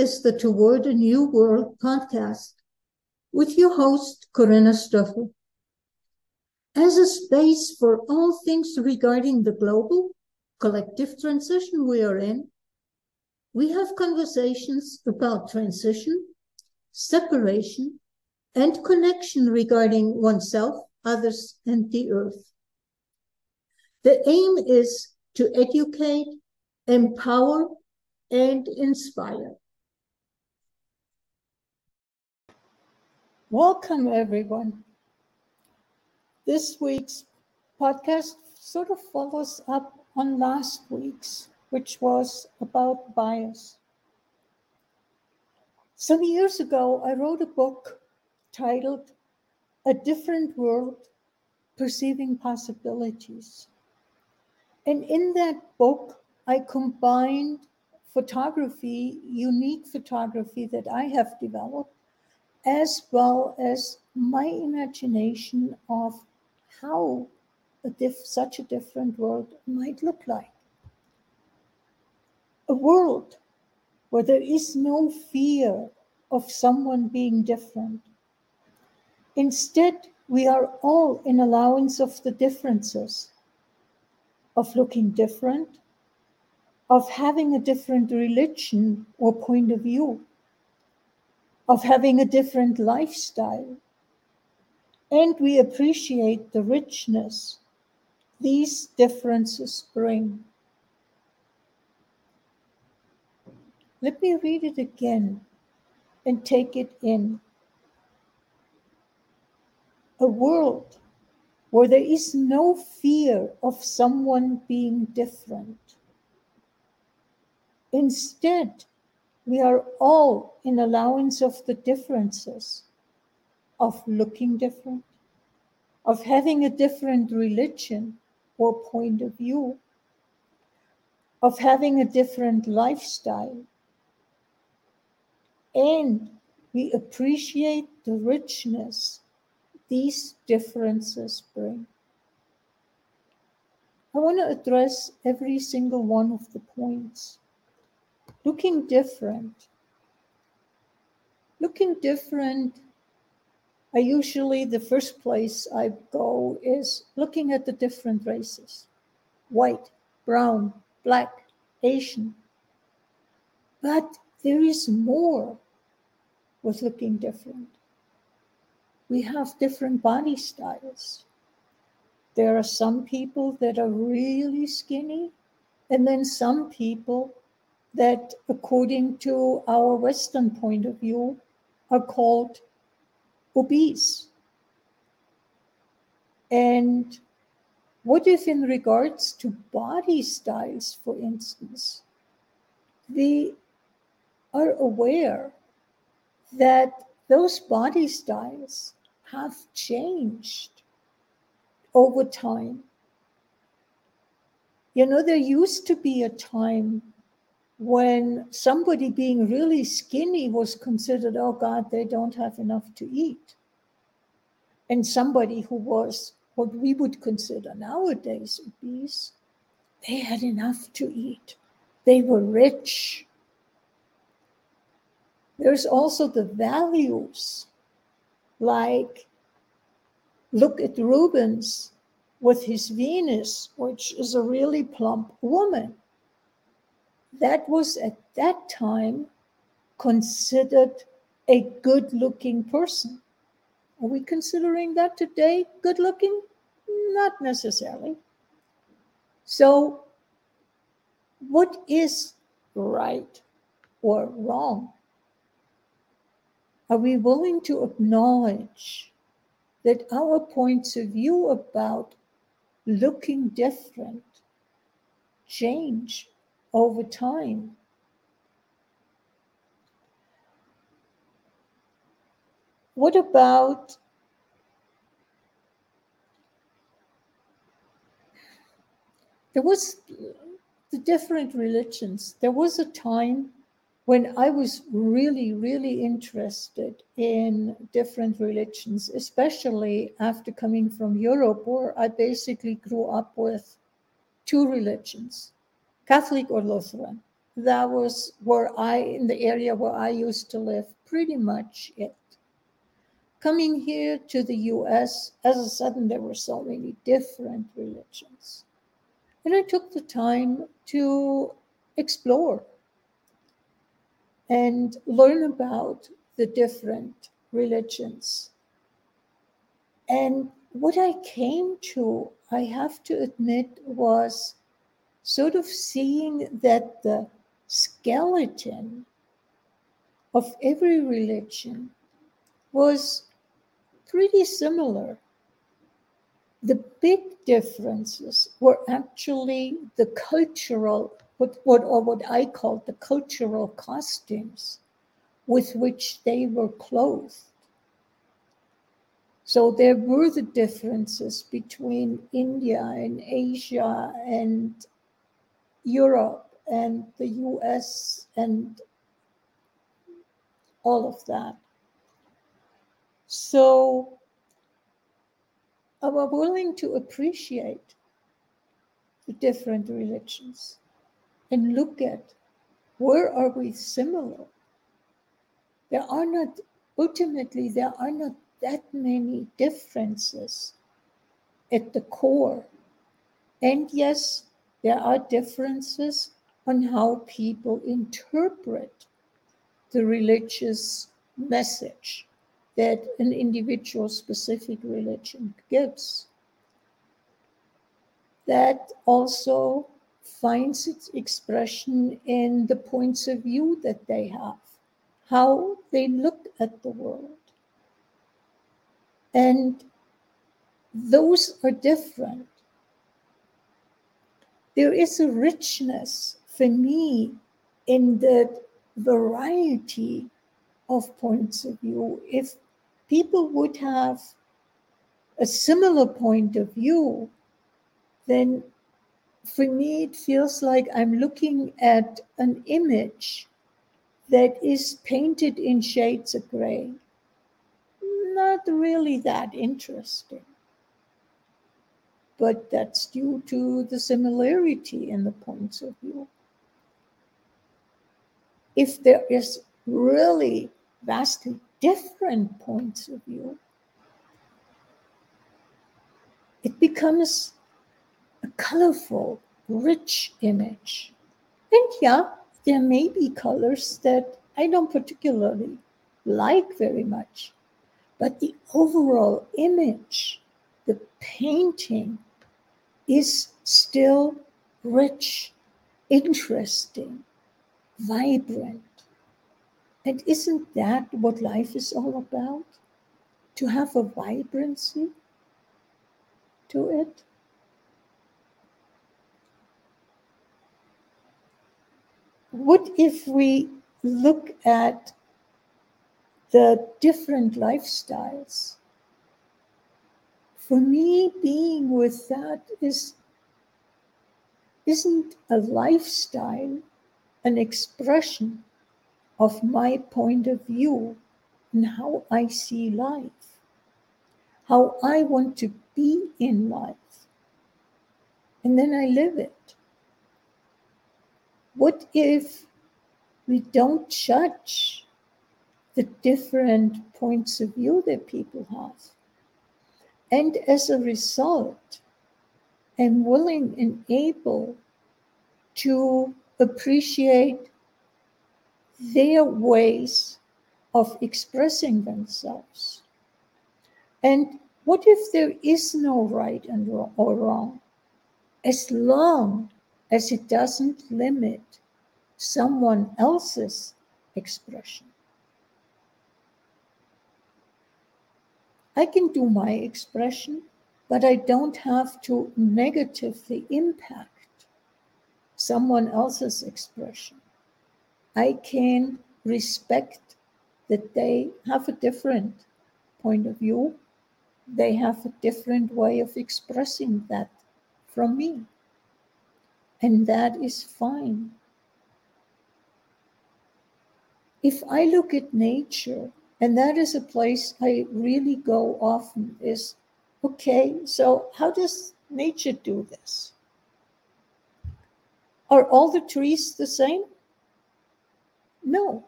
is the Toward a New World podcast with your host, Corinna Stoffel. As a space for all things regarding the global collective transition we are in, we have conversations about transition, separation, and connection regarding oneself, others, and the earth. The aim is to educate, empower, and inspire. Welcome, everyone. This week's podcast sort of follows up on last week's, which was about bias. Some years ago, I wrote a book titled A Different World Perceiving Possibilities. And in that book, I combined photography, unique photography that I have developed, as well as my imagination of how a diff- such a different world might look like. A world where there is no fear of someone being different. Instead, we are all in allowance of the differences, of looking different, of having a different religion or point of view, of having a different lifestyle. And we appreciate the richness these differences bring. Let me read it again and take it in. A world where there is no fear of someone being different. Instead, we are all in allowance of the differences of looking different, of having a different religion or point of view, of having a different lifestyle. And we appreciate the richness these differences bring. I want to address every single one of the points looking different. Looking different, I usually, the first place I go is looking at the different races white, brown, black, Asian. But there is more with looking different. We have different body styles. There are some people that are really skinny, and then some people that, according to our Western point of view, are called obese. And what if, in regards to body styles, for instance, we are aware that those body styles have changed over time? You know, there used to be a time when somebody being really skinny was considered, oh God, they don't have enough to eat. And somebody who was what we would consider nowadays obese, they had enough to eat. They were rich. There's also the values, like look at Rubens with his Venus, which is a really plump woman that was at that time considered a good looking person. Are we considering that today good looking? Not necessarily. So, what is right or wrong? Are we willing to acknowledge that our points of view about looking different change over time. What about there was the different religions. There was a time when I was really, really interested in different religions, especially after coming from Europe, where I basically grew up with two religions Catholic or Lutheran. that was where I, in the area where I used to live, pretty much it. Coming here to the US, as a sudden, there were so many different religions. And I took the time to explore and learn about the different religions. And what I came to, I have to admit, was sort of seeing that the skeleton of every religion was pretty similar. The big differences were actually the cultural, what, what, or what I call the cultural costumes with which they were clothed. So there were the differences between India and Asia and Europe and the US and all of that. So was willing to appreciate the different religions and look at where are we similar. There are not, ultimately, there are not that many differences at the core. And yes, there are differences on how people interpret the religious message that an individual specific religion gives. That also finds its expression in the points of view that they have, how they look at the world. And those are different. There is a richness for me in the variety of points of view. If people would have a similar point of view, then for me it feels like I'm looking at an image that is painted in shades of gray. Not really that interesting. But that's due to the similarity in the points of view if there is really vastly different points of view, it becomes a colorful, rich image. And yeah, there may be colors that I don't particularly like very much, but the overall image, the painting, is still rich, interesting, vibrant. And isn't that what life is all about? To have a vibrancy to it? What if we look at the different lifestyles? For me, being with that is isn't a lifestyle an expression of my point of view and how I see life, how I want to be in life. And then I live it. What if we don't judge the different points of view that people have? And as a result, am willing and able to appreciate their ways of expressing themselves. And what if there is no right and wrong, or wrong? As long as it doesn't limit someone else's expression. I can do my expression, but I don't have to negatively impact someone else's expression. I can respect that they have a different point of view. They have a different way of expressing that from me. And that is fine. If I look at nature, and that is a place I really go often, is okay, so how does nature do this? Are all the trees the same? No.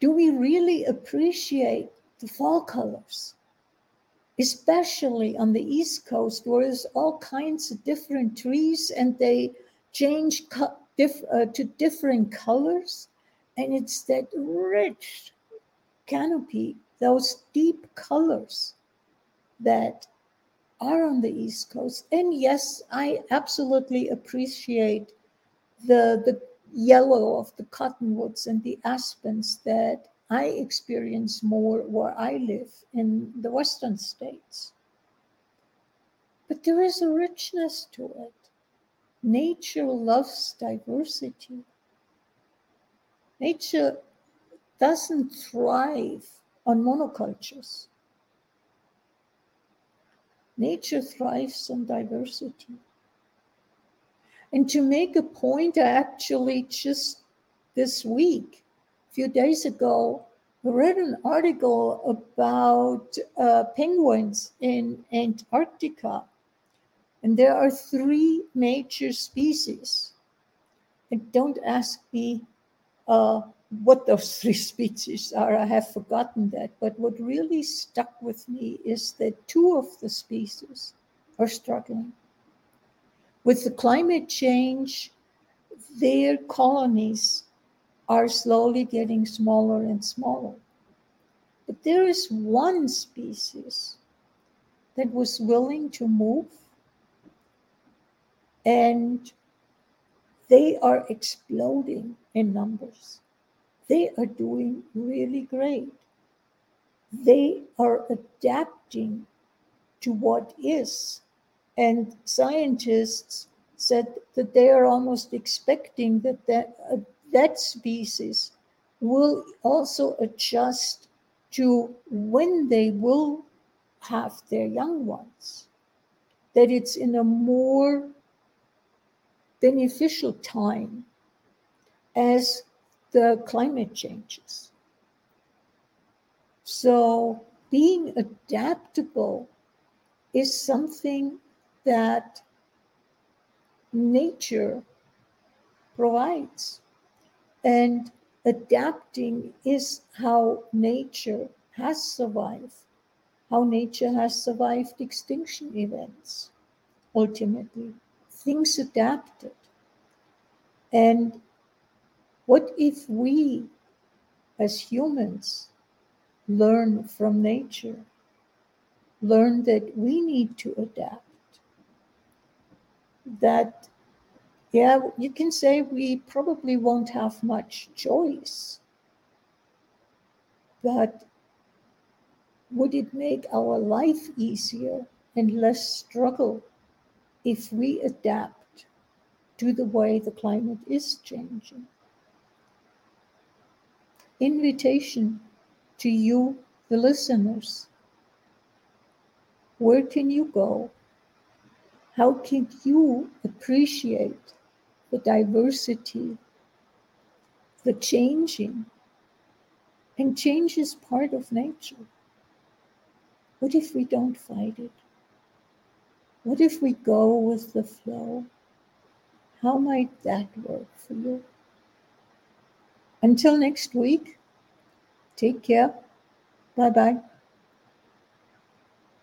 Do we really appreciate the fall colors? Especially on the East Coast, where there's all kinds of different trees and they change co- diff- uh, to different colors. And it's that rich canopy, those deep colors that are on the East Coast. And yes, I absolutely appreciate the, the yellow of the cottonwoods and the aspens that I experience more where I live in the Western states. But there is a richness to it. Nature loves diversity. Nature doesn't thrive on monocultures. Nature thrives on diversity. And to make a point, I actually just this week, a few days ago, read an article about uh, penguins in Antarctica. And there are three major species. And don't ask me uh, what those three species are. I have forgotten that. But what really stuck with me is that two of the species are struggling. With the climate change, their colonies are slowly getting smaller and smaller. But there is one species that was willing to move, and they are exploding in numbers they are doing really great. They are adapting to what is. And scientists said that they are almost expecting that that, uh, that species will also adjust to when they will have their young ones, that it's in a more beneficial time as the climate changes. So being adaptable is something that nature provides. And adapting is how nature has survived, how nature has survived extinction events, ultimately. Things adapted. And what if we, as humans, learn from nature, learn that we need to adapt? That, yeah, you can say we probably won't have much choice, but would it make our life easier and less struggle if we adapt to the way the climate is changing? Invitation to you, the listeners. Where can you go? How can you appreciate the diversity, the changing? And change is part of nature. What if we don't fight it? What if we go with the flow? How might that work for you? Until next week, take care. Bye bye.